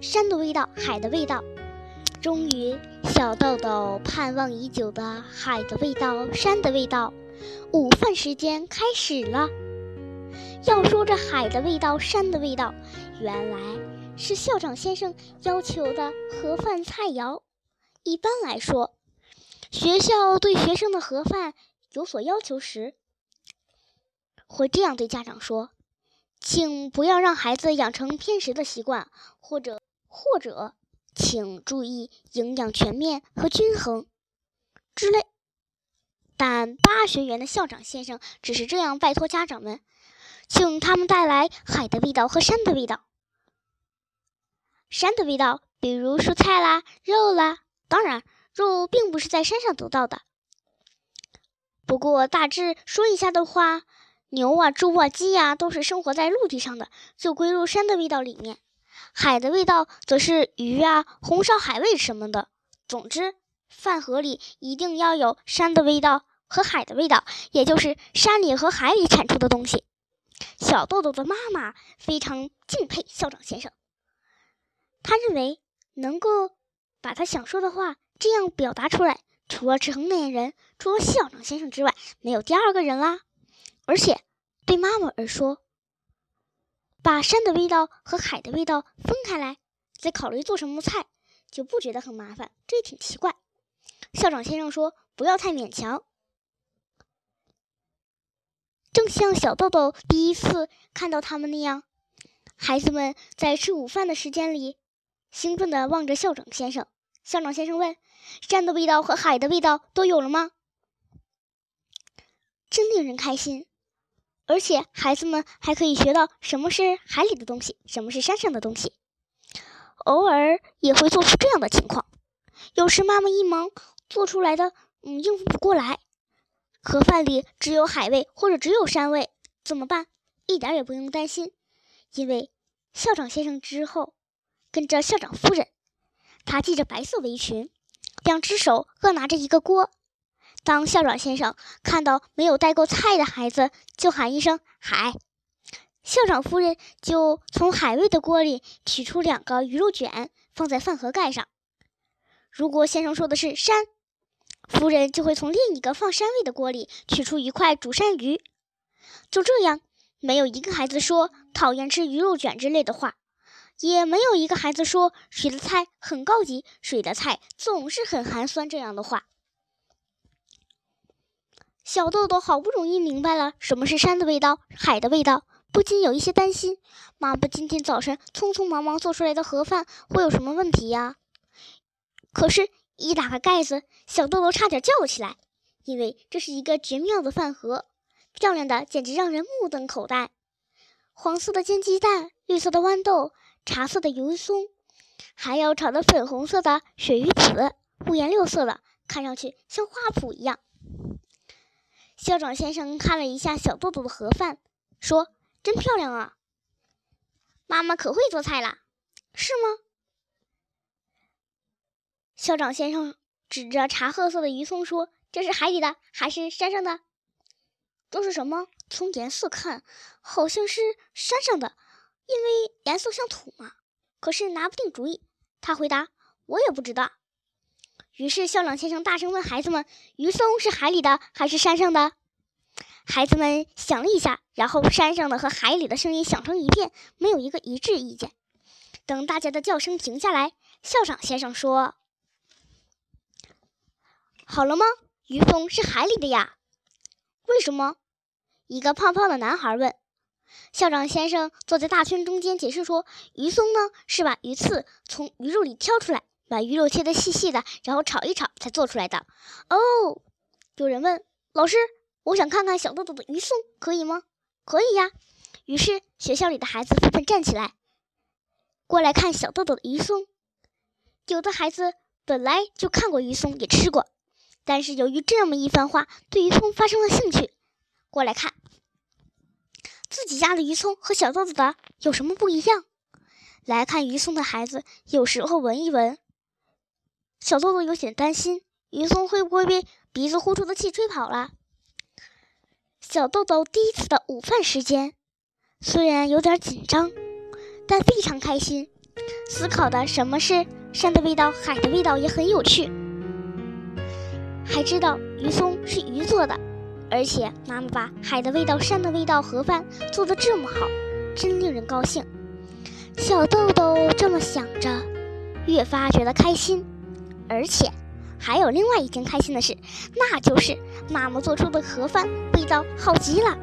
山的味道，海的味道。终于，小豆豆盼望已久的海的味道，山的味道。午饭时间开始了。要说这海的味道，山的味道，原来是校长先生要求的盒饭菜肴。一般来说，学校对学生的盒饭有所要求时，会这样对家长说：“请不要让孩子养成偏食的习惯，或者或者。”请注意营养全面和均衡之类。但八学园的校长先生只是这样拜托家长们，请他们带来海的味道和山的味道。山的味道，比如蔬菜啦、肉啦。当然，肉并不是在山上得到的。不过大致说一下的话，牛啊、猪啊、鸡呀，都是生活在陆地上的，就归入山的味道里面。海的味道则是鱼啊、红烧海味什么的。总之，饭盒里一定要有山的味道和海的味道，也就是山里和海里产出的东西。小豆豆的妈妈非常敬佩校长先生，他认为能够把他想说的话这样表达出来，除了成年人，除了校长先生之外，没有第二个人啦。而且，对妈妈而说。把山的味道和海的味道分开来，再考虑做什么菜，就不觉得很麻烦。这也挺奇怪。校长先生说：“不要太勉强。”正像小豆豆第一次看到他们那样，孩子们在吃午饭的时间里，兴奋地望着校长先生。校长先生问：“山的味道和海的味道都有了吗？”真令人开心。而且孩子们还可以学到什么是海里的东西，什么是山上的东西。偶尔也会做出这样的情况，有时妈妈一忙做出来的，嗯，应付不过来，盒饭里只有海味或者只有山味，怎么办？一点也不用担心，因为校长先生之后跟着校长夫人，她系着白色围裙，两只手各拿着一个锅。当校长先生看到没有带够菜的孩子，就喊一声“海”，校长夫人就从海味的锅里取出两个鱼肉卷，放在饭盒盖上。如果先生说的是“山”，夫人就会从另一个放山味的锅里取出一块煮山鱼。就这样，没有一个孩子说讨厌吃鱼肉卷之类的话，也没有一个孩子说水的菜很高级，水的菜总是很寒酸这样的话。小豆豆好不容易明白了什么是山的味道、海的味道，不禁有一些担心：妈妈今天早晨匆匆忙忙做出来的盒饭会有什么问题呀？可是，一打开盖子，小豆豆差点叫起来，因为这是一个绝妙的饭盒，漂亮的简直让人目瞪口呆。黄色的煎鸡蛋、绿色的豌豆、茶色的油松，还有炒的粉红色的鳕鱼子，五颜六色的，看上去像花圃一样。校长先生看了一下小豆豆的盒饭，说：“真漂亮啊，妈妈可会做菜啦，是吗？”校长先生指着茶褐色的鱼松说：“这是海里的还是山上的？”“这是什么？”从颜色看，好像是山上的，因为颜色像土嘛。可是拿不定主意。他回答：“我也不知道。”于是校长先生大声问孩子们：“鱼松是海里的还是山上的？”孩子们想了一下，然后山上的和海里的声音响成一片，没有一个一致意见。等大家的叫声停下来，校长先生说：“好了吗？鱼松是海里的呀。”“为什么？”一个胖胖的男孩问。校长先生坐在大圈中间解释说：“鱼松呢，是把鱼刺从鱼肉里挑出来。”把鱼肉切得细细的，然后炒一炒才做出来的。哦，有人问老师：“我想看看小豆豆的鱼松，可以吗？”“可以呀。”于是学校里的孩子纷纷站起来，过来看小豆豆的鱼松。有的孩子本来就看过鱼松，也吃过，但是由于这么一番话，对鱼松发生了兴趣，过来看自己家的鱼松和小豆豆的有什么不一样。来看鱼松的孩子，有时候闻一闻。小豆豆有点担心，鱼松会不会被鼻子呼出的气吹跑了？小豆豆第一次的午饭时间，虽然有点紧张，但非常开心，思考的什么是山的味道、海的味道也很有趣。还知道鱼松是鱼做的，而且妈妈把海的味道、山的味道盒饭做得这么好，真令人高兴。小豆豆这么想着，越发觉得开心，而且还有另外一件开心的事，那就是妈妈做出的盒饭味道好极了。